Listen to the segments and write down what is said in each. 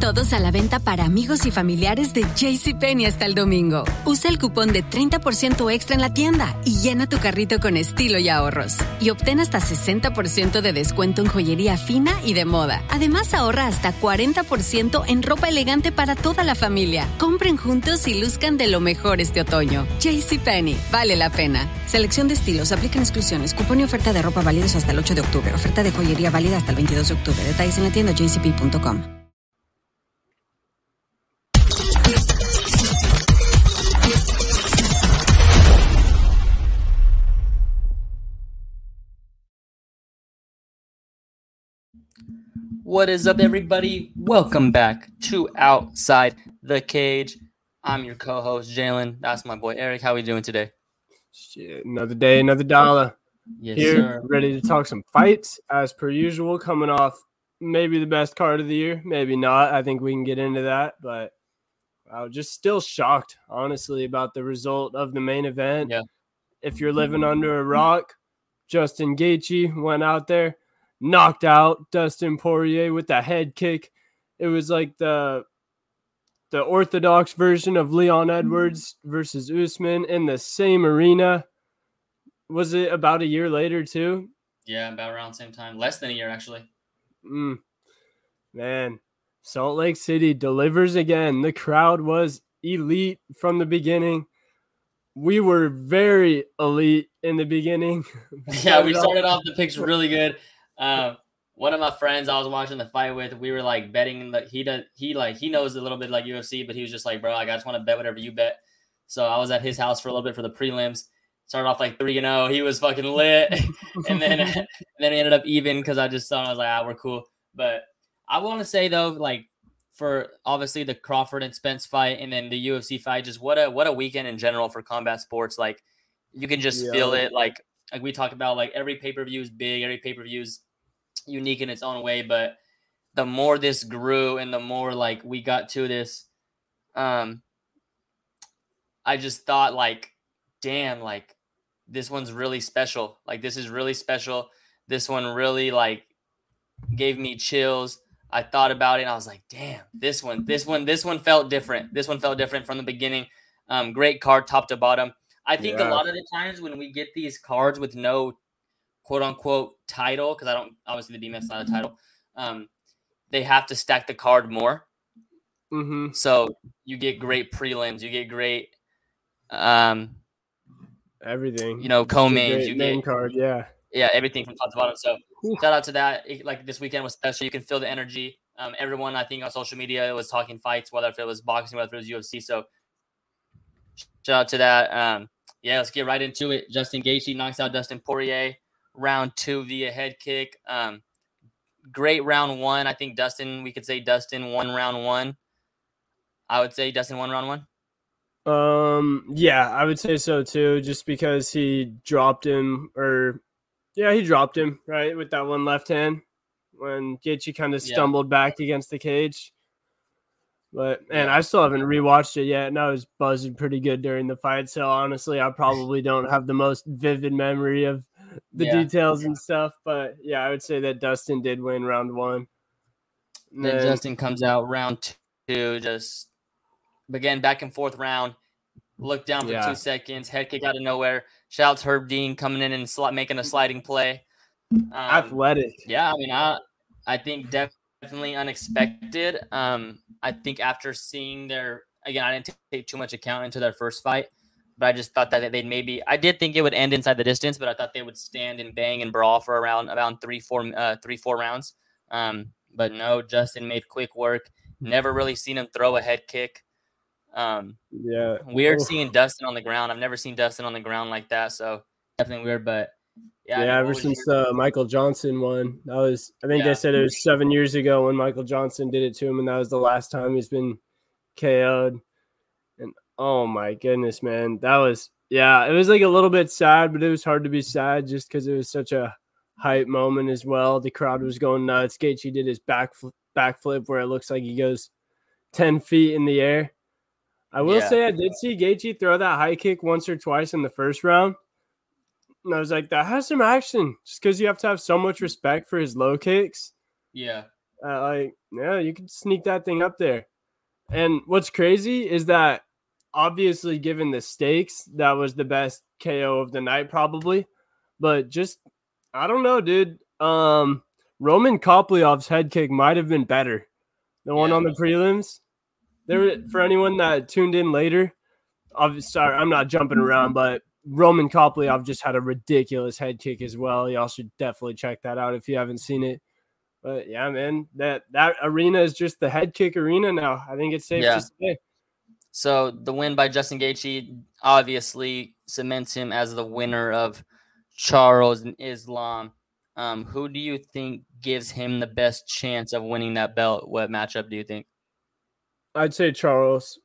Todos a la venta para amigos y familiares de JCPenney hasta el domingo. Usa el cupón de 30% extra en la tienda y llena tu carrito con estilo y ahorros. Y obtén hasta 60% de descuento en joyería fina y de moda. Además, ahorra hasta 40% en ropa elegante para toda la familia. Compren juntos y luzcan de lo mejor este otoño. JCPenney, vale la pena. Selección de estilos, aplican exclusiones, cupón y oferta de ropa válidos hasta el 8 de octubre. Oferta de joyería válida hasta el 22 de octubre. Detalles en la tienda jcp.com. What is up, everybody? Welcome back to Outside the Cage. I'm your co-host Jalen. That's my boy Eric. How are we doing today? Shit, another day, another dollar. Yes, Here, sir. ready to talk some fights as per usual. Coming off maybe the best card of the year, maybe not. I think we can get into that, but I was just still shocked, honestly, about the result of the main event. Yeah. If you're living under a rock, Justin Gaethje went out there, knocked out Dustin Poirier with a head kick. It was like the the orthodox version of Leon Edwards versus Usman in the same arena. Was it about a year later too? Yeah, about around the same time. Less than a year, actually. Mm. Man, Salt Lake City delivers again. The crowd was elite from the beginning. We were very elite in the beginning. yeah, we started off the picks really good. Um, one of my friends I was watching the fight with, we were like betting that he does he like he knows a little bit like UFC, but he was just like, bro, like, I just want to bet whatever you bet. So I was at his house for a little bit for the prelims. Started off like three and zero. He was fucking lit, and then and then he ended up even because I just saw. I was like, ah, we're cool. But I want to say though, like for obviously the Crawford and Spence fight, and then the UFC fight, just what a what a weekend in general for combat sports. Like you can just feel it. Like like we talked about, like every pay per view is big, every pay per view is unique in its own way. But the more this grew, and the more like we got to this, um, I just thought like, damn, like this one's really special. Like this is really special. This one really like gave me chills. I thought about it and I was like, damn, this one, this one, this one felt different. This one felt different from the beginning. Um, great card top to bottom. I think a lot of the times when we get these cards with no quote unquote title, because I don't obviously the BMF's not a title, um, they have to stack the card more. hmm So you get great prelims, you get great um, Everything. you know, co-mains, you get card. Yeah. yeah, everything from top to bottom. So shout out to that. It- like this weekend was special. You can feel the energy. Um, everyone I think on social media was talking fights, whether if it was boxing, whether it was UFC. So shout out to that. Um, yeah, let's get right into it. Justin Gaethje knocks out Dustin Poirier round two via head kick. Um, great round one. I think Dustin. We could say Dustin won round one. I would say Dustin won round one. Um. Yeah, I would say so too. Just because he dropped him, or yeah, he dropped him right with that one left hand when Gaethje kind of Yeah. stumbled back against the cage. But man, I still haven't rewatched it yet, and I was buzzing pretty good during the fight. So honestly, I probably don't have the most vivid memory of the Yeah. details and stuff. But yeah, I would say that Dustin did win round one. And Then then- Justin comes out round two, just again back and forth round. Look down for Yeah. two seconds, head kick out of nowhere. Shouts Herb Dean coming in and sli- making a sliding play. Um, athletic. yeah, I mean, I I think def- definitely unexpected. Um, I think after seeing their again, I didn't take too much account into their first fight, but I just thought that they'd maybe. I did think it would end inside the distance, but I thought they would stand and bang and brawl for around around three, four, uh, three, four rounds. Um, but no, Justin made quick work. Never really seen him throw a head kick. Um, Yeah. weird Oof. seeing Dustin on the ground. I've never seen Dustin on the ground like that, so definitely weird. But yeah, I Yeah, mean, ever since your- the Michael Johnson one, that was I think Yeah. they said it was seven years ago when Michael Johnson did it to him, and that was the last time he's been KO'd. And oh my goodness, man, that was yeah, it was like a little bit sad, but it was hard to be sad just because it was such a hype moment as well. The crowd was going nuts. Gaethje did his back backflip where it looks like he goes ten feet in the air. I will Yeah. say I did see Gaethje throw that high kick once or twice in the first round. And I was like, that has some action just because you have to have so much respect for his low kicks. yeah. Uh, like, yeah, you could sneak that thing up there. And what's crazy is that obviously, given the stakes, that was the best KO of the night, probably. But just, I don't know, dude. Um, Roman Kopylov's head kick might have been better. The one Yeah. on the prelims. There, for anyone that tuned in later, I'm sorry, I'm not jumping around, but Roman Kopylov just had a ridiculous head kick as well. Y'all should definitely check that out if you haven't seen it. But yeah, man, that that arena is just the head kick arena now. I think it's safe Yeah. to say. So the win by Justin Gaethje obviously cements him as the winner of Charles and Islam. Um, who do you think gives him the best chance of winning that belt? What matchup do you think? I'd say Charles.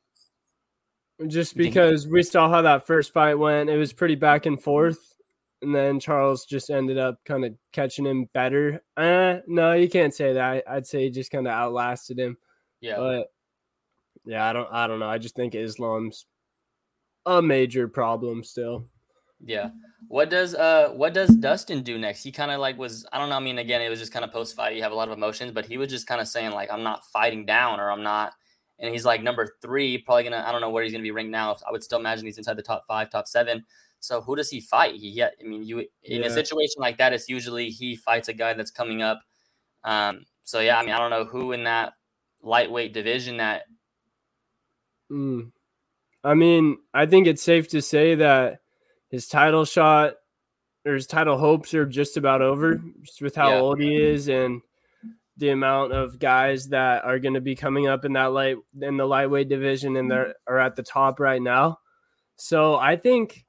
Just because we saw how that first fight went, it was pretty back and forth. And then Charles just ended up kind of catching him better. Uh, no, you can't say that. I'd say he just kind of outlasted him. Yeah, But yeah, I don't I don't know. I just think Islam's a major problem still. yeah. What does uh what does Dustin do next? He kind of like was I don't know. I mean, again, it was just kind of post fight. You have a lot of emotions, but he was just kind of saying like I'm not fighting down or I'm not. And he's like number three, probably gonna. I don't know where he's gonna be ranked now. I would still imagine he's inside the top five, top seven. So who does he fight? He yeah, I mean, you in a situation like that, it's usually he fights a guy that's coming up. Um. So yeah, I mean, I don't know who in that lightweight division that Mm. I mean, I think it's safe to say that his title shot or his title hopes are just about over, just with how Yeah. old he is and the amount of guys that are going to be coming up in that light in the lightweight division and they're are at the top right now. So I think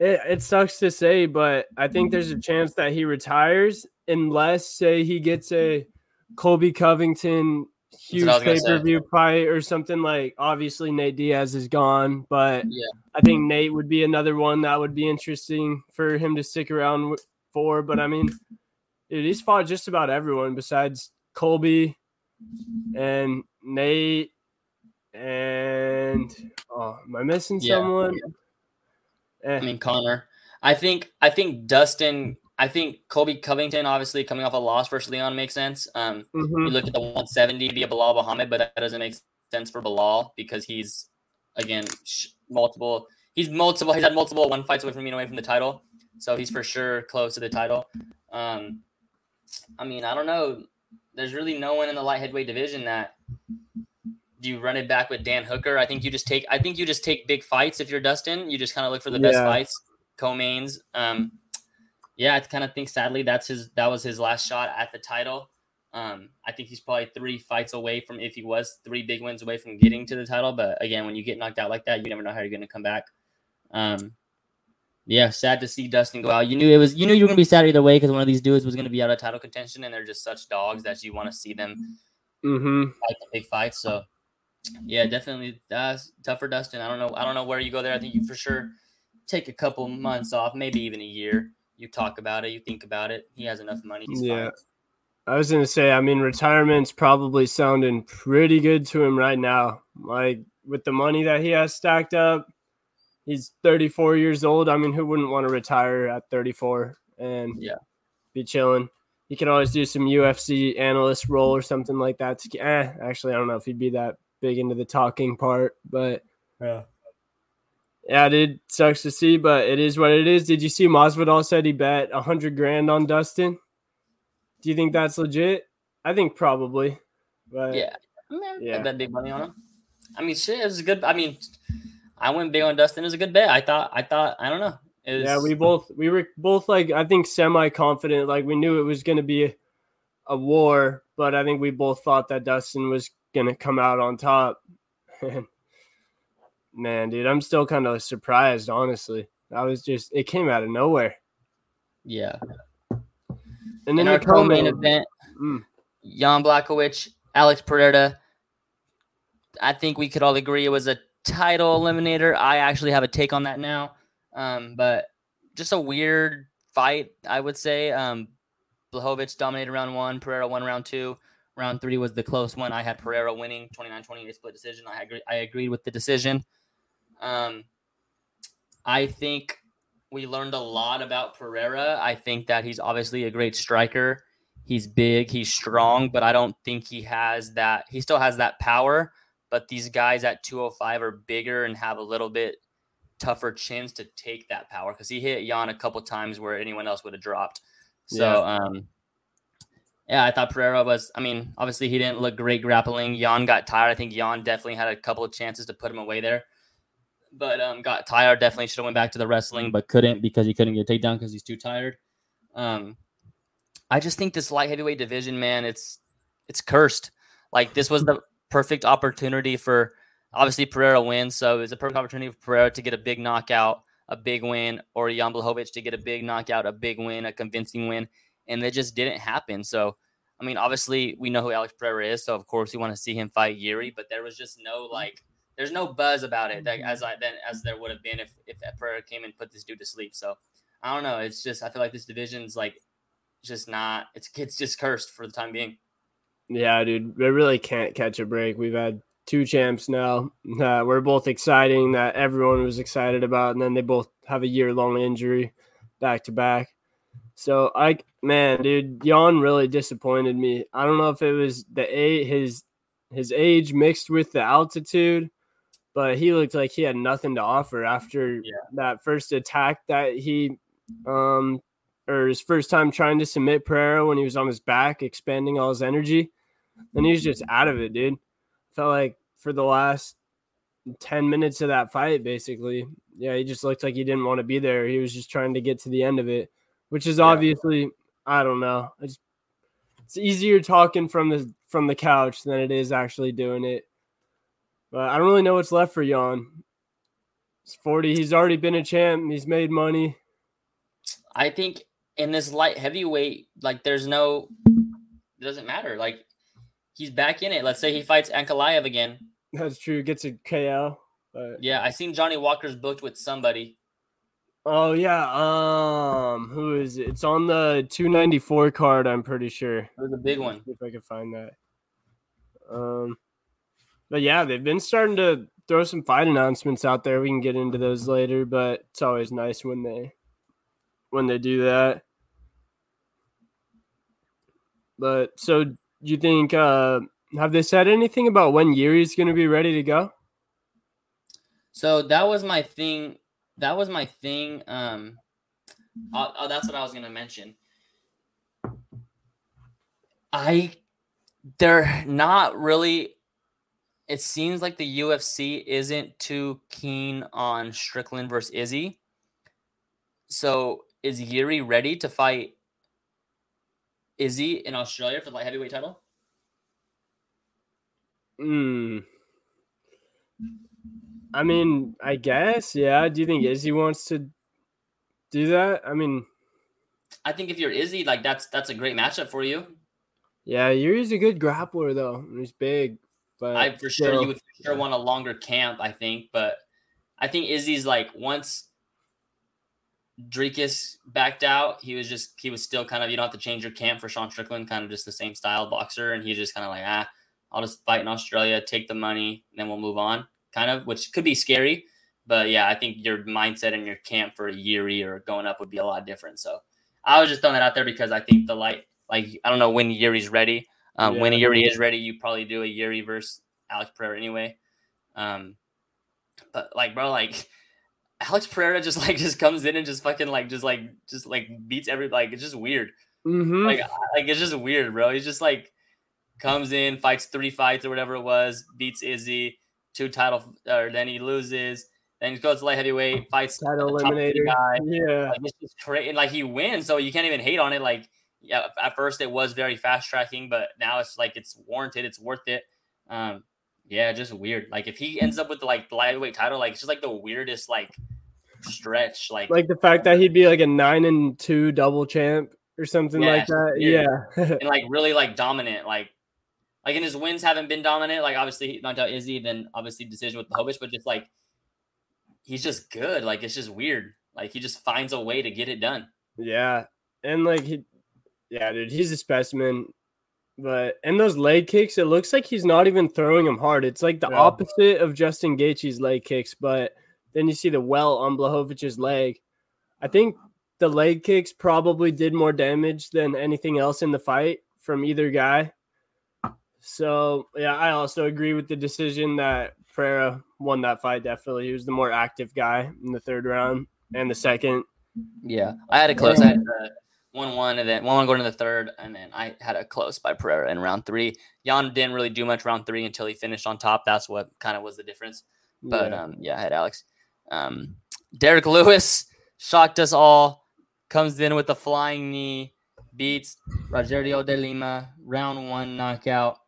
it, it sucks to say, but I think there's a chance that he retires unless, say, he gets a Colby Covington huge what I was pay per view fight or something like. Obviously, Nate Diaz is gone, but Yeah. I think Nate would be another one that would be interesting for him to stick around for. But I mean, he's fought just about everyone besides Colby and Nate. And oh, am I missing Yeah. someone? Eh, I mean Conor. I think I think Dustin. I think Colby Covington, obviously coming off a loss versus Leon, makes sense. Um, mhm. you look at the 170 via Belal Muhammad, but that doesn't make sense for Belal because he's again sh- multiple. He's multiple. He's had multiple one fights away from being away from the title, so he's for sure close to the title. Um, I mean, I don't know. There's really no one in the light heavyweight division that do you run it back with Dan Hooker. I think you just take. I think you just take big fights if you're Dustin. You just kind of look for the best fights. Co-mains. Um, yeah, I kind of think sadly that's his. That was his last shot at the title. Um, I think he's probably three fights away from if he was three big wins away from getting to the title. But again, when you get knocked out like that, you never know how you're going to come back. Um, yeah, sad to see Dustin go out. You knew it was. You knew you were going to be sad either way because one of these dudes was going to be out of title contention, and they're just such dogs that you want to see them mm-hmm. fight the big fight. So yeah, definitely that's tough for Dustin. I don't know. I don't know where you go there. I think you for sure take a couple months off, maybe even a year. You talk about it. You think about it. He has enough money. He's Yeah. fine. I was gonna say, I mean, retirement's probably sounding pretty good to him right now. Like with the money that he has stacked up, he's 34 years old. I mean, who wouldn't want to retire at 34 and Yeah. be chilling? He could always do some UFC analyst role or something like that. To, eh, actually, I don't know if he'd be that big into the talking part, but Yeah. yeah, dude, sucks to see, but it is what it is. Did you see Masvidal said he bet a hundred grand on Dustin? Do you think that's legit? I think probably, but Yeah. Yeah. Yeah. I bet big money on him. I mean, shit, it was a good. I mean, I went big on Dustin. It was a good bet. I thought. I thought. I don't know. Was, yeah, we both we were both like I think semi confident. Like we knew it was going to be a, war, but I think we both thought that Dustin was going to come out on top. Man, dude, I'm still kind of surprised. Honestly, I was just it came out of nowhere. Yeah. And then In our co-main event, Mm. Jan Blachowicz, Alex Pereira. I think we could all agree it was a title eliminator. I actually have a take on that now. Um, but just a weird fight, I would say. Um, Blachowicz dominated round one, Pereira won round two. Round three was the close one. I had Pereira winning 29 28 split decision. I agree, I agreed with the decision. Um, I think we learned a lot about Pereira. I think that he's obviously a great striker. He's big, he's strong, but I don't think he has that. He still has that power, but these guys at 205 are bigger and have a little bit tougher chins to take that power because he hit Yan a couple times where anyone else would have dropped. So, yeah. um, yeah, I thought Pereira was. I mean, obviously he didn't look great grappling. Yan got tired. I think Yan definitely had a couple of chances to put him away there, but um, got tired. Definitely should have went back to the wrestling, but couldn't because he couldn't get a takedown because he's too tired. Um, I just think this light heavyweight division, man, it's it's cursed. Like this was the perfect opportunity for obviously Pereira wins, so it's a perfect opportunity for Pereira to get a big knockout, a big win, or Jan Blachowicz to get a big knockout, a big win, a convincing win and it just didn't happen. So, I mean, obviously we know who Alex Pereira is, so of course we want to see him fight Yuri, but there was just no like, there's no buzz about it that, as I then as there would have been if if Pereira came and put this dude to sleep. So, I don't know. It's just I feel like this division's like just not. It's it's just cursed for the time being. Yeah, dude, they really can't catch a break. We've had two champs now. Uh, we're both exciting that everyone was excited about, and then they both have a year long injury back to back. So I man, dude, Yan really disappointed me. I don't know if it was the a his his age mixed with the altitude, but he looked like he had nothing to offer after yeah. that first attack that he um or his first time trying to submit Pereira when he was on his back, expending all his energy. And he was just out of it, dude. Felt like for the last 10 minutes of that fight, basically. Yeah, he just looked like he didn't want to be there. He was just trying to get to the end of it which is obviously I don't know. It's it's easier talking from the from the couch than it is actually doing it. But I don't really know what's left for Yan. He's 40. He's already been a champ. He's made money. I think in this light heavyweight, like there's no it doesn't matter. Like he's back in it. Let's say he fights Ankalaev again. That's true. Gets a KO. But... Yeah, I seen Johnny Walker's booked with somebody. Oh yeah. Um, who is it? It's on the 294 card. I'm pretty sure. It was a big one. If I can find that. Um, but yeah, they've been starting to throw some fight announcements out there. We can get into those later, but it's always nice when they when they do that. But so, do you think uh have they said anything about when Yuri's going to be ready to go? So that was my thing that was my thing. Um, oh, oh, that's what I was gonna mention. I they're not really. It seems like the UFC isn't too keen on Strickland versus Izzy. So is Yuri ready to fight Izzy in Australia for the light heavyweight title? Hmm. I mean, I guess, yeah. Do you think Izzy wants to do that? I mean, I think if you're Izzy, like that's that's a great matchup for you. Yeah, Yuri's a good grappler though. He's big, but I for sure you would for sure want a longer camp. I think, but I think Izzy's like once Dricus backed out, he was just he was still kind of you don't have to change your camp for Sean Strickland, kind of just the same style boxer, and he's just kind of like ah, I'll just fight in Australia, take the money, and then we'll move on kind of, which could be scary. But yeah, I think your mindset and your camp for a Yuri or going up would be a lot different. So I was just throwing that out there because I think the light, like, I don't know when Yuri's ready. Um, yeah. When Yuri is ready, you probably do a Yuri versus Alex Pereira anyway. Um, but like, bro, like Alex Pereira just like just comes in and just fucking like just like just like beats every like it's just weird. Mm-hmm. Like like it's just weird, bro. He's just like comes in, fights three fights or whatever it was, beats Izzy, two title, or then he loses. Then he goes to light heavyweight, fights title eliminator guy. Yeah, like, it's just crazy. Like he wins, so you can't even hate on it. Like yeah, at first it was very fast tracking, but now it's like it's warranted. It's worth it. Um, yeah, just weird. Like if he ends up with the like the lightweight title, like it's just like the weirdest like stretch. Like like the fact that he'd be like a nine and two double champ or something yeah, like that. Yeah, and like really like dominant. Like like, and his wins haven't been dominant. Like, obviously, he knocked out Izzy, then obviously decision with Blachowicz, but just like he's just good. Like, it's just weird. Like, he just finds a way to get it done. Yeah, and like he, yeah, dude, he's a specimen. But in those leg kicks, it looks like he's not even throwing them hard. It's like the yeah. opposite of Justin Gaethje's leg kicks. But then you see the well on Blachowicz's leg. I think the leg kicks probably did more damage than anything else in the fight from either guy. So yeah, I also agree with the decision that Pereira won that fight. Definitely, he was the more active guy in the third round and the second. Yeah, I had a close. I had uh, one one, and then one one going to the third, and then I had a close by Pereira in round three. Jan didn't really do much round three until he finished on top. That's what kind of was the difference. But yeah. um, yeah, I had Alex. Um, Derrick Lewis shocked us all. Comes in with a flying knee, beats Rogerio de Lima, round one knockout.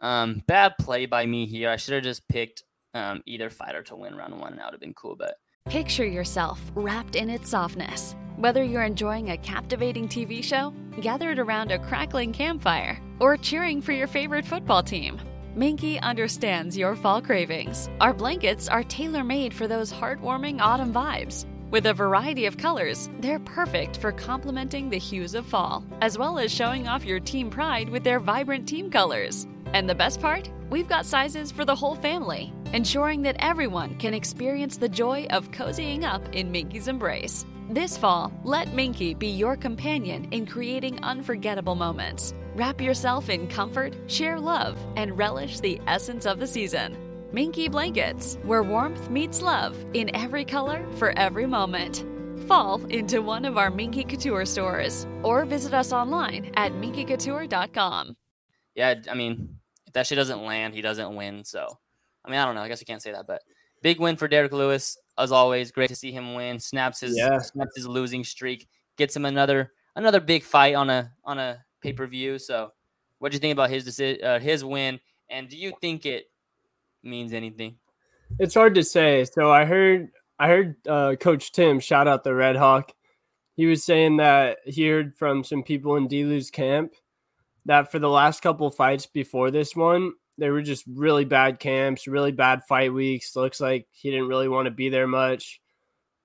Um, bad play by me here. I should have just picked um, either fighter to win round one. And that would have been cool, but Picture yourself wrapped in its softness. Whether you're enjoying a captivating TV show, gathered around a crackling campfire, or cheering for your favorite football team, Minky understands your fall cravings. Our blankets are tailor made for those heartwarming autumn vibes. With a variety of colors, they're perfect for complementing the hues of fall, as well as showing off your team pride with their vibrant team colors. And the best part? We've got sizes for the whole family, ensuring that everyone can experience the joy of cozying up in Minky's embrace. This fall, let Minky be your companion in creating unforgettable moments. Wrap yourself in comfort, share love, and relish the essence of the season. Minky Blankets, where warmth meets love in every color for every moment. Fall into one of our Minky Couture stores or visit us online at minkycouture.com. Yeah, I mean, that shit doesn't land, he doesn't win. So, I mean, I don't know. I guess I can't say that, but big win for Derrick Lewis as always. Great to see him win. Snaps his yeah. snaps his losing streak. Gets him another another big fight on a on a pay per view. So, what do you think about his decision, uh, his win? And do you think it means anything? It's hard to say. So I heard I heard uh, Coach Tim shout out the Red Hawk. He was saying that he heard from some people in Dilu's camp that for the last couple fights before this one, they were just really bad camps, really bad fight weeks. Looks like he didn't really want to be there much.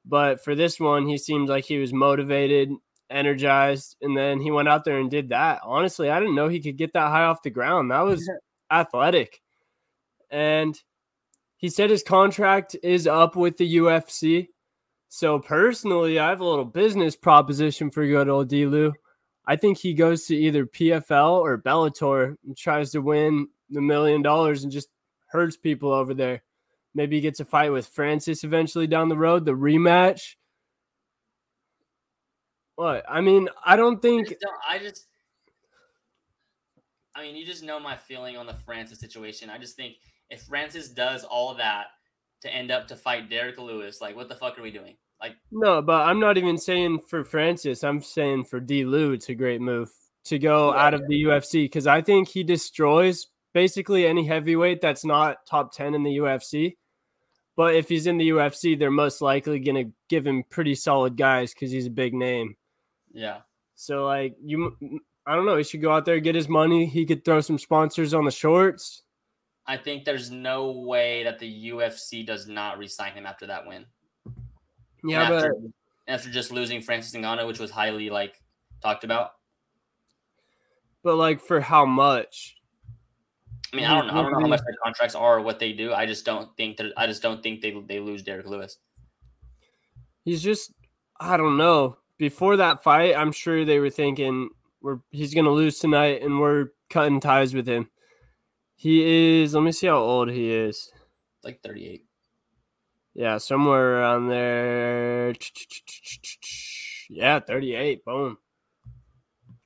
But for this one, he seemed like he was motivated, energized, and then he went out there and did that. Honestly, I didn't know he could get that high off the ground. That was athletic. And he said his contract is up with the UFC. So personally, I have a little business proposition for good old Dilu. I think he goes to either PFL or Bellator and tries to win the million dollars and just hurts people over there. Maybe he gets a fight with Francis eventually down the road, the rematch. What? I mean, I don't think. I just, don't, I just, I mean, you just know my feeling on the Francis situation. I just think if Francis does all that to end up to fight Derrick Lewis, like, what the fuck are we doing? Like no, but I'm not even saying for Francis. I'm saying for D. Lou, it's a great move to go yeah, out of the UFC because I think he destroys basically any heavyweight that's not top ten in the UFC. But if he's in the UFC, they're most likely going to give him pretty solid guys because he's a big name. Yeah. So like you, I don't know. He should go out there get his money. He could throw some sponsors on the shorts. I think there's no way that the UFC does not resign him after that win. Yeah, after, but after just losing Francis Ngannou, which was highly like talked about. But like for how much? I mean, I don't know. I don't know how much their contracts are or what they do. I just don't think that. I just don't think they they lose Derrick Lewis. He's just, I don't know. Before that fight, I'm sure they were thinking we're he's gonna lose tonight, and we're cutting ties with him. He is. Let me see how old he is. Like 38. Yeah, somewhere around there. Yeah, 38. Boom.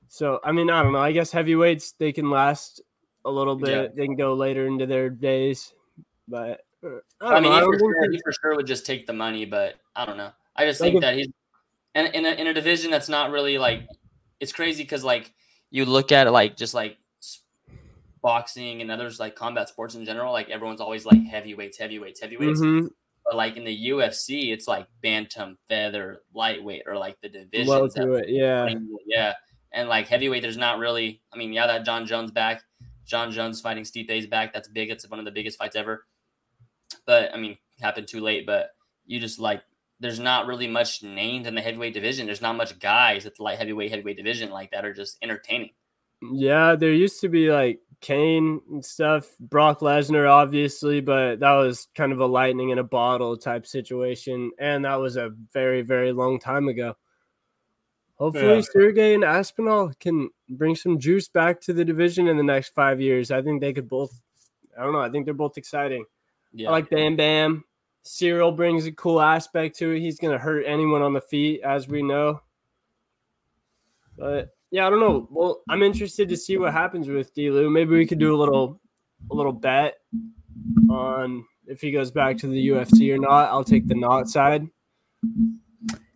So, I mean, I don't know. I guess heavyweights, they can last a little bit. Yeah. They can go later into their days. But uh, I, I mean, know, he, for sure, he, for sure, would just take the money, but I don't know. I just think that he's in, in, a, in a division that's not really like, it's crazy because, like, you look at it like just like boxing and others like combat sports in general, like everyone's always like heavyweights, heavyweights, heavyweights. Mm-hmm. But like in the UFC, it's like bantam, feather, lightweight, or like the divisions. it, yeah, yeah. And like heavyweight, there's not really. I mean, yeah, that Jon Jones back, Jon Jones fighting Stipe's back. That's big. It's one of the biggest fights ever. But I mean, happened too late. But you just like there's not really much named in the heavyweight division. There's not much guys at the light heavyweight heavyweight division like that are just entertaining. Yeah, there used to be like Cain and stuff, Brock Lesnar, obviously, but that was kind of a lightning in a bottle type situation. And that was a very, very long time ago. Hopefully, Yeah. Sergey and Aspinall can bring some juice back to the division in the next five years. I think they could both. I don't know. I think they're both exciting. Yeah. I like Bam Bam. Ciryl brings a cool aspect to it. He's gonna hurt anyone on the feet, as we know. But yeah, I don't know. Well, I'm interested to see what happens with Delu. Maybe we could do a little, a little bet on if he goes back to the UFC or not. I'll take the not side.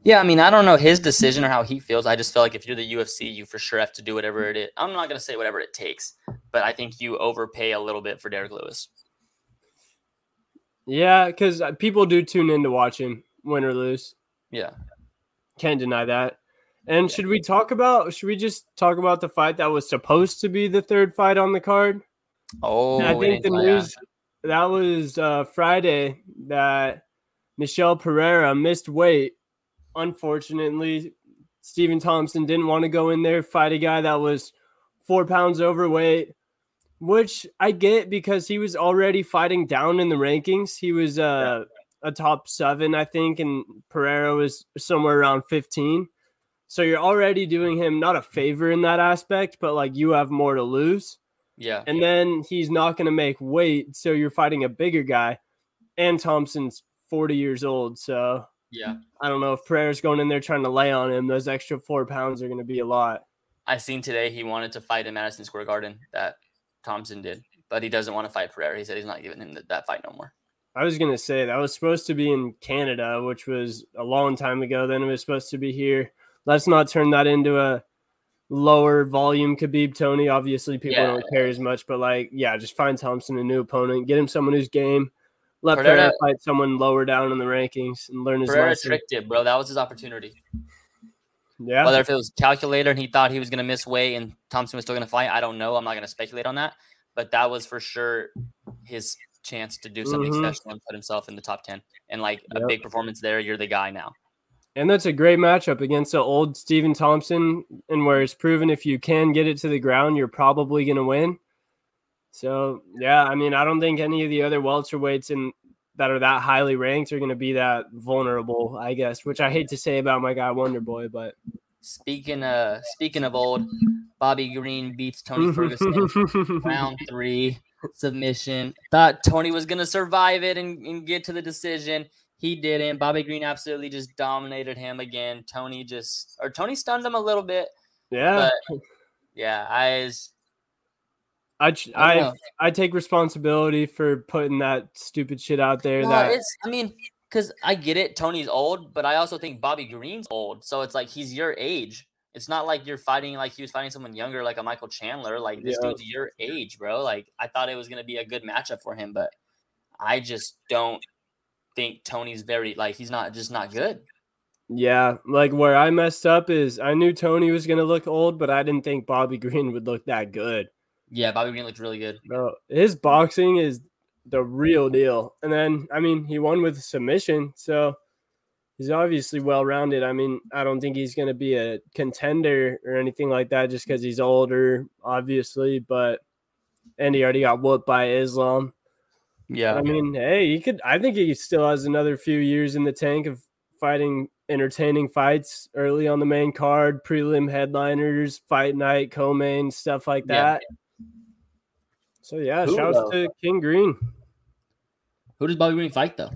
Yeah, I mean, I don't know his decision or how he feels. I just feel like if you're the UFC, you for sure have to do whatever it is. I'm not gonna say whatever it takes, but I think you overpay a little bit for Derrick Lewis. Yeah, because uh, people do tune in to watch him, win or lose. Yeah. Can't deny that. And should we talk about? Should we just talk about the fight that was supposed to be the third fight on the card? Oh, I think the news that was uh, Friday that Michel Pereira missed weight. Unfortunately, Stephen Thompson didn't want to go in there fight a guy that was four pounds overweight, which I get because he was already fighting down in the rankings. He was uh, a top seven, I think, and Pereira was somewhere around 15. So you're already doing him not a favor in that aspect, but like you have more to lose Yeah. and then he's not going to make weight. So you're fighting a bigger guy, and Thompson's 40 years old. So Yeah. I don't know if Pereira's going in there trying to lay on him. Those extra four pounds are going to be a lot. I seen today he wanted to fight in Madison Square Garden that Thompson did, but he doesn't want to fight Pereira. He said he's not giving him that, that fight no more. I was going to say that was supposed to be in Canada, which was a long time ago. Then it was supposed to be here. Let's not turn that into a lower volume Khabib Tony. Obviously, people Yeah. don't care as much, but like, yeah, just find Thompson a new opponent, get him someone who's game. Let Pereira- Pereira fight someone lower down in the rankings and learn his Pereira lesson. tricked it, bro. That was his opportunity. Yeah. Whether if it was calculator and he thought he was going to miss weight and Thompson was still going to fight, I don't know. I'm not going to speculate on that. But that was for sure his chance to do something Mhm. special and put himself in the top 10. And like a big performance there, you're the guy now. And that's a great matchup against the old Stephen Thompson, and where it's proven if you can get it to the ground, you're probably going to win. So yeah, I mean, I don't think any of the other welterweights in that are that highly ranked are going to be that vulnerable. I guess, which I hate to say about my guy Wonder Boy, but Speaking uh speaking of old, Bobby Green beats Tony Ferguson round three submission. Thought Tony was gonna survive it and, and get to the decision. He didn't. Bobby Green absolutely just dominated him again. Tony just or Tony stunned him a little bit, yeah, but yeah, I I I I. I take responsibility for putting that stupid shit out there. No, that it's I mean, because I get it, Tony's old, but I also think Bobby Green's old. So it's like he's your age. It's not like you're fighting like he was fighting someone younger, like a Michael Chandler. Like this Yeah. dude's your age, bro. Like I thought it was gonna be a good matchup for him, but I just don't think Tony's very like he's not just not good. Yeah, like where I messed up is I knew Tony was gonna look old, but I didn't think Bobby Green would look that good. Yeah, Bobby Green looked really good. Bro, his boxing is the real deal. And then I mean he won with submission, so he's obviously well rounded. I mean, I don't think he's gonna be a contender or anything like that just because he's older, obviously, but and he already got whooped by Islam. Yeah. I mean, hey, he could. I think he still has another few years in the tank of fighting entertaining fights early on the main card, prelim headliners, fight night, co-main, stuff like Yeah. that. So yeah, Who, shouts though? to King Green. Who does Bobby Green fight though?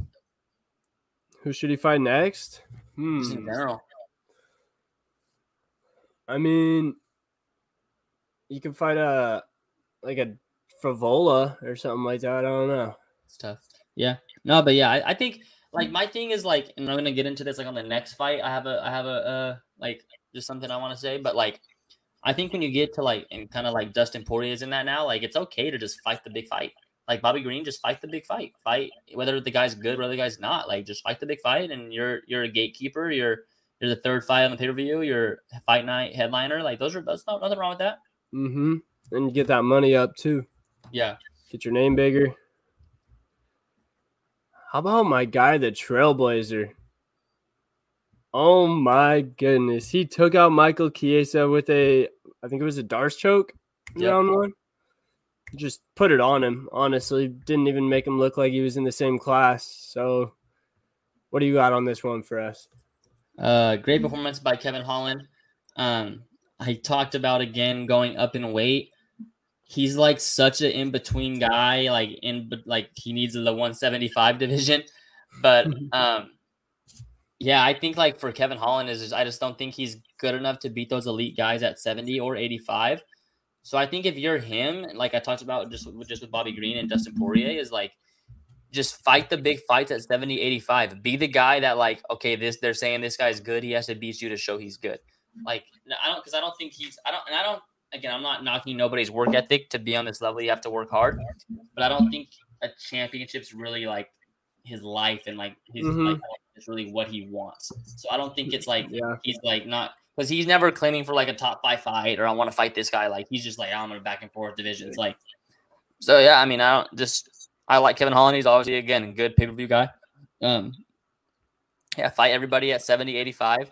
Who should he fight next? Just in Hmm. general. I mean, you can fight a like a Favola or something like that. I don't know. Tough. Yeah. No, but yeah, I, I think like my thing is like, and I'm gonna get into this like on the next fight. I have a I have a uh like just something I want to say, but like I think when you get to like and kind of like Dustin Poirier is in that now, like it's okay to just fight the big fight. Like Bobby Green, just fight the big fight. Fight whether the guy's good, whether the guy's not. Like just fight the big fight, and you're you're a gatekeeper. You're you're the third fight on the pay per view. You're fight night headliner. Like those are that's not nothing wrong with that. Mm-hmm. And get that money up too. Yeah. Get your name bigger. How about my guy, the Trailblazer? Oh my goodness. He took out Michael Chiesa with a, I think it was a D'Arce choke Yep. round one. Just put it on him, honestly. Didn't even make him look like he was in the same class. So, what do you got on this one for us? Uh, great performance by Kevin Holland. Um, I talked about again going up in weight. He's like such an in between guy, like in like he needs the 175 division. But um, yeah, I think like for Kevin Holland is I just don't think he's good enough to beat those elite guys at 70 or 85. So I think if you're him, like I talked about just with, just with Bobby Green and Dustin Poirier, is like just fight the big fights at 70, 85. Be the guy that like, okay, this they're saying this guy's good. He has to beat you to show he's good. Like I don't because I don't think he's I don't and I don't again I'm not knocking nobody's work ethic to be on this level. You have to work hard, but I don't think a championship's really like his life and like his Mhm. like it's really what he wants. So I don't think it's like Yeah. he's like not because he's never claiming for like a top five fight or I want to fight this guy. Like he's just like I'm gonna back and forth divisions. Like so yeah, I mean I don't just I like Kevin Holland. He's obviously again a good pay per view guy. Um, yeah, fight everybody at 70, 85.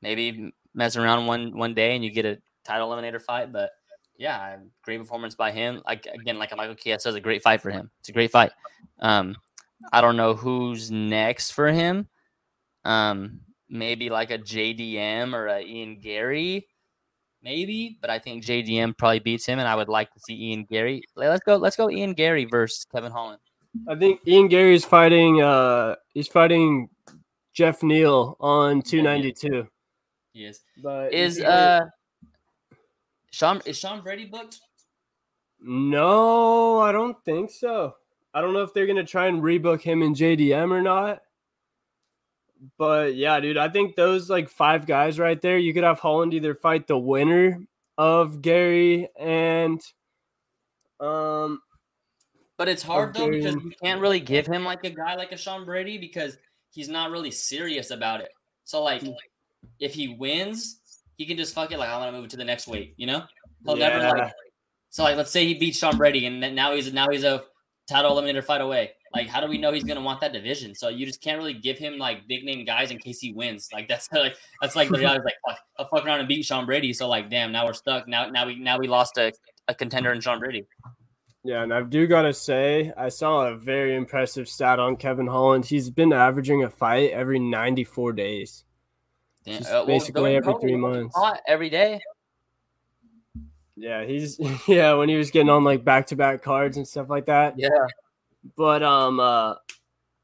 Maybe mess around one one day and you get a title eliminator fight. But yeah, great performance by him. Like again, like Michael Chiesa, a great fight for him. It's a great fight. Um, I don't know who's next for him. Um, maybe like a JDM or a Ian Garry, maybe. But I think JDM probably beats him, and I would like to see Ian Garry. Let- Let's go. Let's go. Ian Garry versus Kevin Holland. I think Ian Garry is fighting. Uh, he's fighting Geoff Neal on 292. Yes. But Is uh Sean is Sean Brady booked? no, I don't think so. I don't know if they're gonna try and rebook him in JDM or not. But yeah, dude, I think those like five guys right there, you could have Holland either fight the winner of Garry and um But it's hard though because you can't really give him like a guy like a Sean Brady because he's not really serious about it. So like if he wins, he can just fuck it like I'm gonna move it to the next weight, you know? He'll never like so like let's say he beats Sean Brady and then now he's now he's a title eliminator fight away. Like how do we know he's gonna want that division? So you just can't really give him like big name guys in case he wins. Like that's like that's like the reality. Like fuck, I'll fuck around and beat Sean Brady. So like damn, now we're stuck. Now now we now we lost a, a contender in Sean Brady. Yeah, and I do gotta say, I saw a very impressive stat on Kevin Holland. He's been averaging a fight every 94 days. Damn, uh, basically during every three months. hot every day. Yeah, he's yeah, when he was getting on like back to back cards and stuff like that. Yeah. But um uh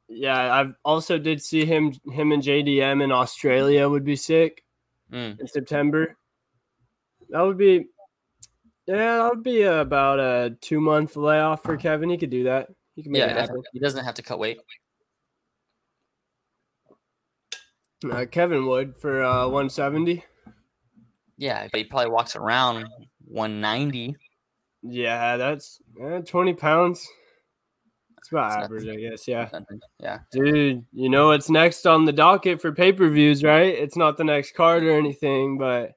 yeah, I've also did see him him and JDM in Australia would be sick Mm. in September. That would be yeah, that would be about a two month layoff for Kevin. He could do that. He can make Yeah, it happen. he doesn't have to cut weight. Uh, Kevin would for uh 170. Yeah, but he probably walks around 190. Yeah, that's uh, 20 pounds. It's about It's average, I guess. Yeah. Yeah. Dude, you know what's next on the docket for pay per views, right? It's not the next card or anything, but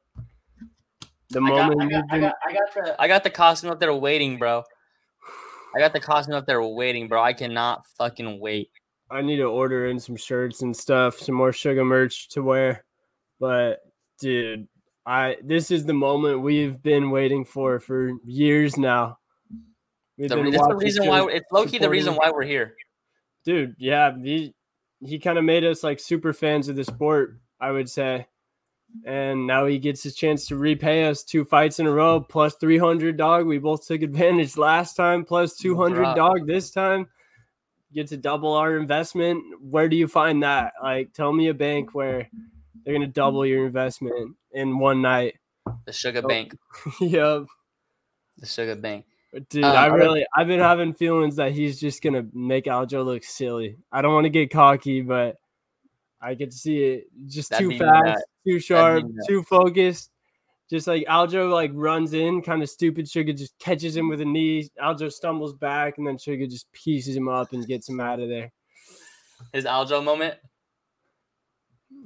the I got, moment I, got, I, got, I got the I got the costume up there waiting, bro. I got the costume up there waiting, bro. I cannot fucking wait. I need to order in some shirts and stuff, some more sugar merch to wear. But dude, I this is the moment we've been waiting for for years now. We've The, that's the reason why it's Loki. the reason why we're here. dude yeah he he kind of made us like super fans of the sport i would say and now he gets his chance to repay us two fights in a row plus 300 dog we both took advantage last time plus 200 dog this time get to double our investment where do you find that like tell me a bank where they're gonna double your investment in one night The sugar Oh. bank. yep The sugar bank. Dude, Uh, I really, I've been having feelings that he's just gonna make Aljo look silly. I don't want to get cocky, but I could see it just too fast, nut. too sharp, too focused. Just like Aljo, like runs in, kind of stupid. Sugar just catches him with a knee. Aljo stumbles back, and then Sugar just pieces him up and gets him out of there. His Aljo moment.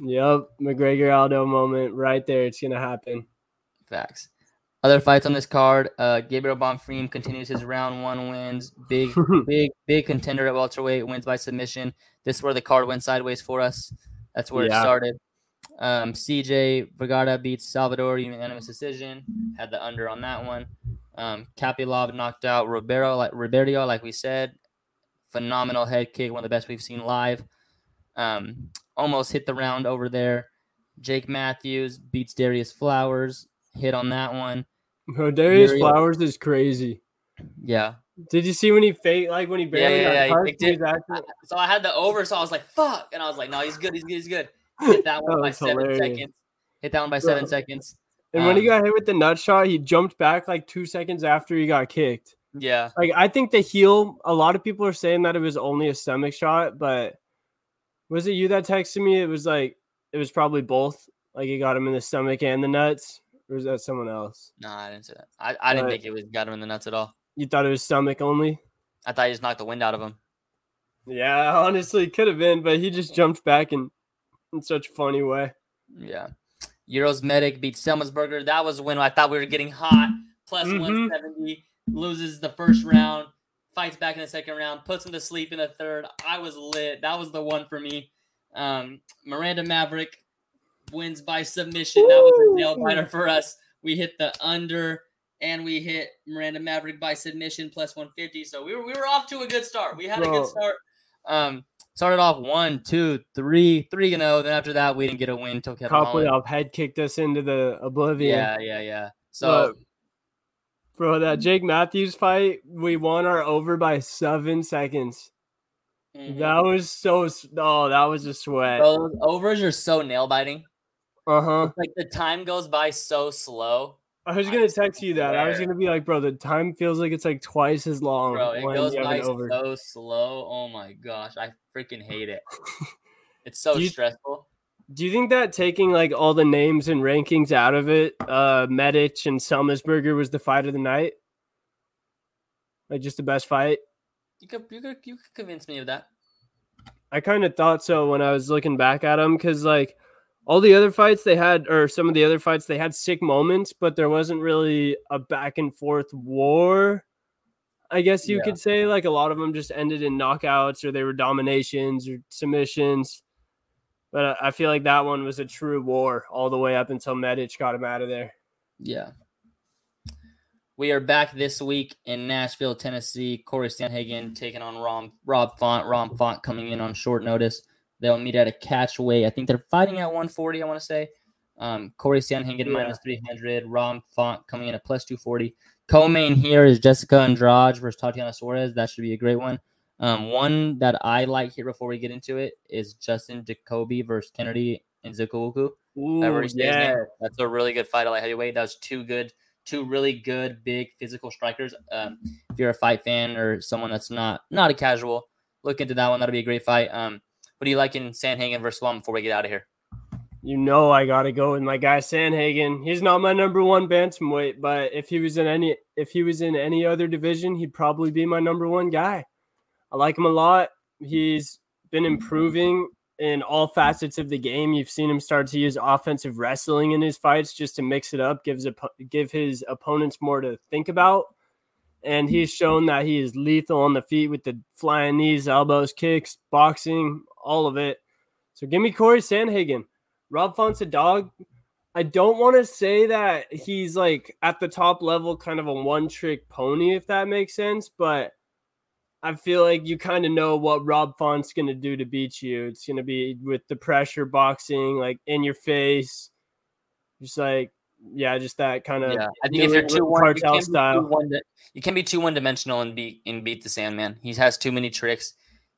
Yep, McGregor Aldo moment right there. It's gonna happen. Facts. Other fights on this card. Uh, Gabriel Bonfim continues his round one wins. Big, big, big contender at welterweight. Wins by submission. This is where the card went sideways for us. That's where Yeah. it started. Um, CJ Vergara beats Salvador unanimous decision. Had the under on that one. Um, Kopylov knocked out Ribeiro, like Ribeiro, like we said. Phenomenal head kick, one of the best we've seen live. Um, almost hit the round over there. Jake Matthews beats Darrius Flowers. Hit on that one. Bro, Darius Uriel. Flowers is crazy. Yeah. Did you see when he like when he barely yeah, yeah, he it. So I had the over, so I was like, fuck. And I was like, no, he's good. He's good. He's good. Hit that one That by seven hilarious. seconds. Hit that one by seven Bro. seconds. And when he Um, got hit with the nut shot, he jumped back like two seconds after he got kicked. Yeah. Like I think the heel. A lot of people are saying that it was only a stomach shot, but was it you that texted me? It was like it was probably both. Like he got him in the stomach and the nuts, or was that someone else? No, I didn't say that. I, I didn't But- think it was got him in the nuts at all. You thought it was stomach only? I thought he just knocked the wind out of him. Yeah, honestly, could have been, but he just jumped back in in such a funny way. Yeah. Uros Medic beats Semelsberger. That was when I thought we were getting hot. Plus Mhm. 170. Loses the first round. Fights back in the second round. Puts him to sleep in the third. I was lit. That was the one for me. Um, Miranda Maverick wins by submission. That was a nail biter for us. We hit the under and we hit Miranda Maverick by submission plus 150. So we were we were off to a good start. We had a good start. Um, started off one, two, three, three to know. Then after that, we didn't get a win until Kevin Holland. Kopylov head kicked us into the oblivion. Yeah, yeah, yeah. So But, bro, that Jake Matthews fight, we won our over by seven seconds. mhm. That was so. Oh, that was a sweat. Those overs are so nail biting. Uh huh. Like the time goes by so slow. I was gonna text you that. I was gonna be like, bro, the time feels like it's like twice as long Bro, it goes by over. so slow. Oh my gosh. I freaking hate it. It's so Do you- stressful. Do you think that taking like all the names and rankings out of it, uh, Medic and Semelsberger was the fight of the night? Like just the best fight? You could you could you could convince me of that. I kind of thought so when I was looking back at them because like all the other fights they had, or some of the other fights they had sick moments, but there wasn't really a back and forth war. I guess you Yeah. could say like a lot of them just ended in knockouts or they were dominations or submissions. But I- feel like that one was a true war all the way up until Medic got him out of there. Yeah. We are back this week in Nashville, Tennessee. Corey Sandhagen taking on Rom, Rob Font. Rom Font coming in on short notice. They'll meet at a catch weight. I think they're fighting at 140, I want to say. Um, Corey Sandhagen Yeah. minus 300. Rom Font coming in at plus 240. Co-main here is Jessica Andrade versus Tatiana Suarez. That should be a great one. Um, one that I like here before we get into it is Dustin Jacoby versus Kennedy and Nzechukwu. Ooh, However he says his name. yeah. That's a really good fight at light heavyweight. That was two good, two really good, big physical strikers. Um, if you're a fight fan or someone that's not not a casual, look into that one. That'll be a great fight. Um, what do you like in Sandhagen versus Swam before we get out of here? You know I gotta go with my guy Sandhagen. He's not my number one bantamweight, but if he was in any if he was in any other division, he'd probably be my number one guy. I like him a lot. He's been improving in all facets of the game. You've seen him start to use offensive wrestling in his fights just to mix it up, gives a, give his opponents more to think about. And he's shown that he is lethal on the feet with the flying knees, elbows, kicks, boxing, all of it. So give me Corey Sandhagen. Rob Font's a dog. I don't want to say that he's like at the top level, kind of a one trick pony, if that makes sense. But I feel like you kind of know what Rob Font's going to do to beat you. It's going to be with the pressure boxing, like in your face, just like yeah, just that kind of Yeah, I think if you're one, cartel be style. one, you can be too one dimensional and beat and beat the Sandman. He has too many tricks.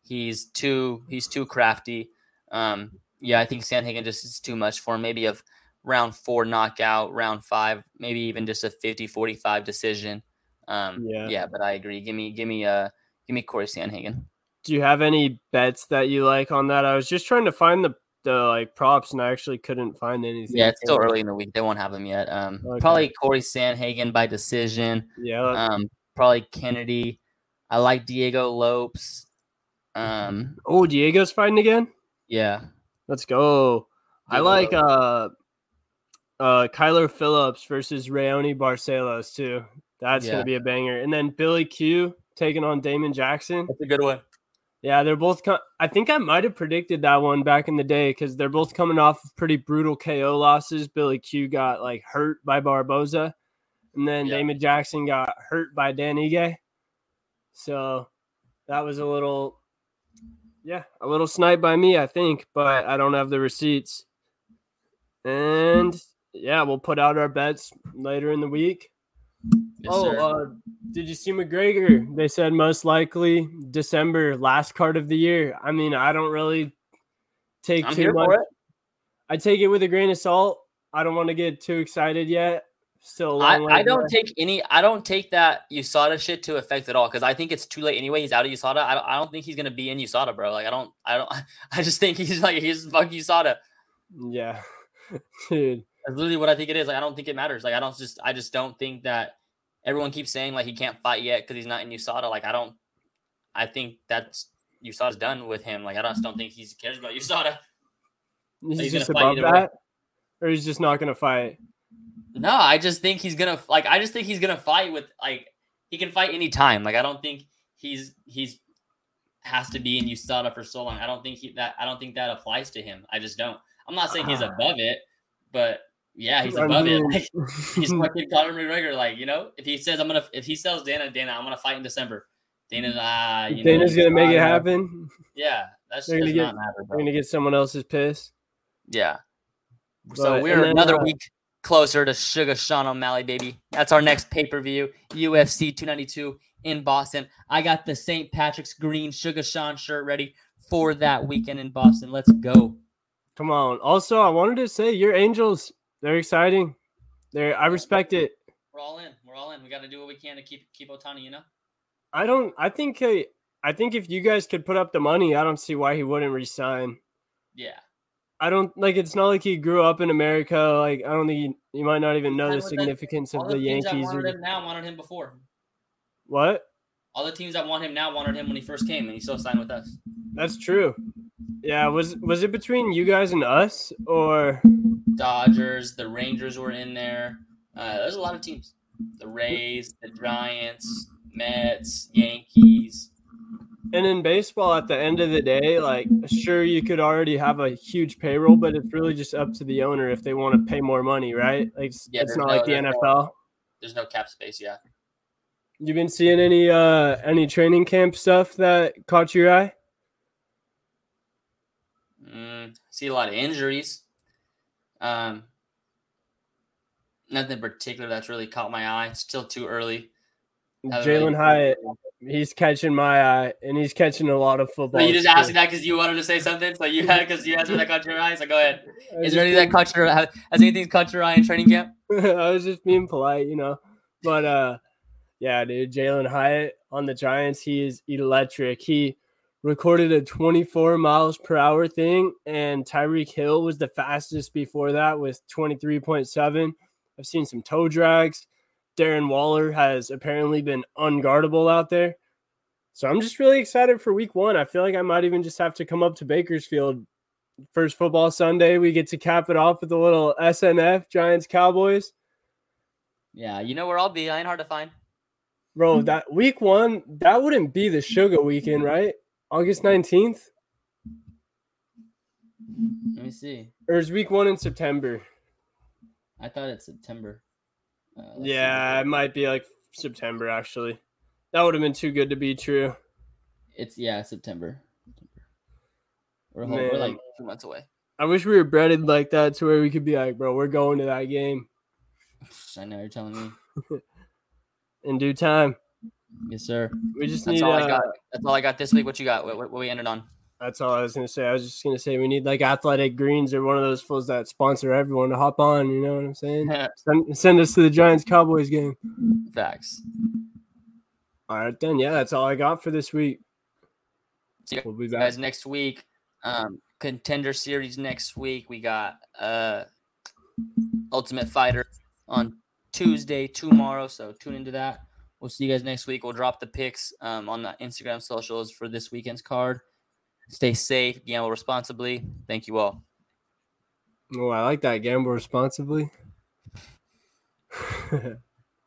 He's too he's too crafty. Um, yeah, I think Sandhagen just is too much for him. Maybe of round four knockout, round five, maybe even just a 50-45 decision. Um, Yeah. yeah, but I agree. Give me give me uh give me Corey Sandhagen. Do you have any bets that you like on that? I was just trying to find the the like props and I actually couldn't find anything. Yeah, it's still early in the week. They won't have them yet. Um, Okay. probably Corey Sandhagen by decision. Yeah, Um, probably Kennedy. I like Diego Lopes. Um, Oh, Diego's fighting again. yeah, Let's go. I like uh uh Kyler Phillips versus Raoni Barcelos too. That's Yeah. gonna be a banger. And then Billy Q taking on Damon Jackson. that's a good one. Yeah, they're both. Co- I think I might have predicted that one back in the day because they're both coming off of pretty brutal KO losses. Billy Q got like hurt by Barboza, and then Yeah. Damon Jackson got hurt by Dan Ige. So that was a little, yeah, a little snipe by me, I think, but I don't have the receipts. And yeah, we'll put out our bets later in the week. Yes, oh, uh, did you see McGregor? They said most likely December, last card of the year. I mean, I don't really take I'm too much. I take it with a grain of salt. I don't want to get too excited yet. A I, I don't take any. I don't take that USADA shit to effect at all because I think it's too late anyway. He's out of USADA. I don't, I don't think he's gonna be in USADA, bro. Like I don't. I don't. I just think he's like he's fuck USADA. Yeah, dude. That's literally what I think it is. Like I don't think it matters. Like I don't just. I just don't think that everyone keeps saying like he can't fight yet because he's not in USADA. Like I don't. I think that's USADA's done with him. Like I just don't think he cares about USADA. He's, he's just above either way. that, or he's just not gonna fight. No, I just think he's gonna like. I just think he's gonna fight with like he can fight any time. Like I don't think he's he's has to be in USADA for so long. I don't think he that I don't think that applies to him. I just don't. I'm not saying he's Ah. above it, but yeah, he's I above mean- it. Like, he's fucking Conor McGregor. Like you know, if he says I'm gonna if he sells Dana, Dana, I'm gonna fight in December. Dana's ah, you know, Dana's gonna make it happen. Yeah, that's They're gonna get- matter, bro. gonna get someone else's piss. Yeah. So we're then, another uh, week closer to Sugar Sean O'Malley, baby. That's our next pay per view, UFC 292 in Boston. I got the St. Patrick's green Sugar Sean shirt ready for that weekend in Boston. Let's go. Come on. Also, I wanted to say your Angels. They're exciting. They're. I respect it. We're all in. We're all in. We got to do what we can to keep keep Ohtani. You know. I don't. I think. I think if you guys could put up the money, I don't see why he wouldn't resign. Yeah. I don't like. It's not like he grew up in America. Like I don't think he, he might not even know the that. significance All of the, the teams that Yankees. wanted Or, him now wanted him before. what? All the teams that want him now wanted him when he first came, and he still signed with us. That's true. Yeah. Was was it between you guys and us, or Dodgers, the Rangers were in there. Uh, there's a lot of teams. The Rays, the Giants, Mets, Yankees. And in baseball, at the end of the day, like sure you could already have a huge payroll, but it's really just up to the owner if they want to pay more money, right? Like it's, Yeah, it's not no- like the there's no- NFL. There's no cap space. Yeah. You been seeing any uh any training camp stuff that caught your eye? Mm, see a lot of injuries. Um, nothing in particular that's really caught my eye. It's still too early. Really- Jalin Hyatt, he's catching my eye, and he's catching a lot of football. So you just asked me that because you wanted to say something. So you had because you answered that caught your eye. So go ahead. Is there anything that caught your has has anything caught your eye in training camp? I was just being polite, you know. But uh, yeah, dude, Jalin Hyatt on the Giants, he is electric. He recorded a 24 miles per hour thing, and Tyreek Hill was the fastest before that with 23.7. I've seen some toe drags. Darren Waller has apparently been unguardable out there. So I'm just really excited for week one. I feel like I might even just have to come up to Bakersfield. First football Sunday, we get to cap it off with a little SNF Giants Cowboys. Yeah, you know where I'll be. I ain't hard to find. Bro, that week one, that wouldn't be the sugar weekend, right? August 19th? Let me see. Or is week one in September? I thought it's September. Uh. Yeah, it might be like September actually. That would have been too good to be true. it's yeah September. We're, whole- we're like two months away. I wish we were breaded like that to where we could be like, bro, we're going to that game I know you're telling me. in due time. Yes, sir. We just That's need. all uh, I got. That's all I got this week. What you got? What, what, what we ended on? That's all I was gonna say. I was just gonna say we need like athletic greens or one of those fools that sponsor everyone to hop on. You know what I'm saying? send, send us to the Giants Cowboys game. Facts. All right, then. Yeah, that's all I got for this week. See We'll be guys back. next week. Um, contender series next week. We got uh Ultimate Fighter on Tuesday tomorrow. So tune into that. We'll see you guys next week. We'll drop the picks um, on the Instagram socials for this weekend's card. Stay safe, gamble responsibly. Thank you all. Oh, I like that. Gamble responsibly.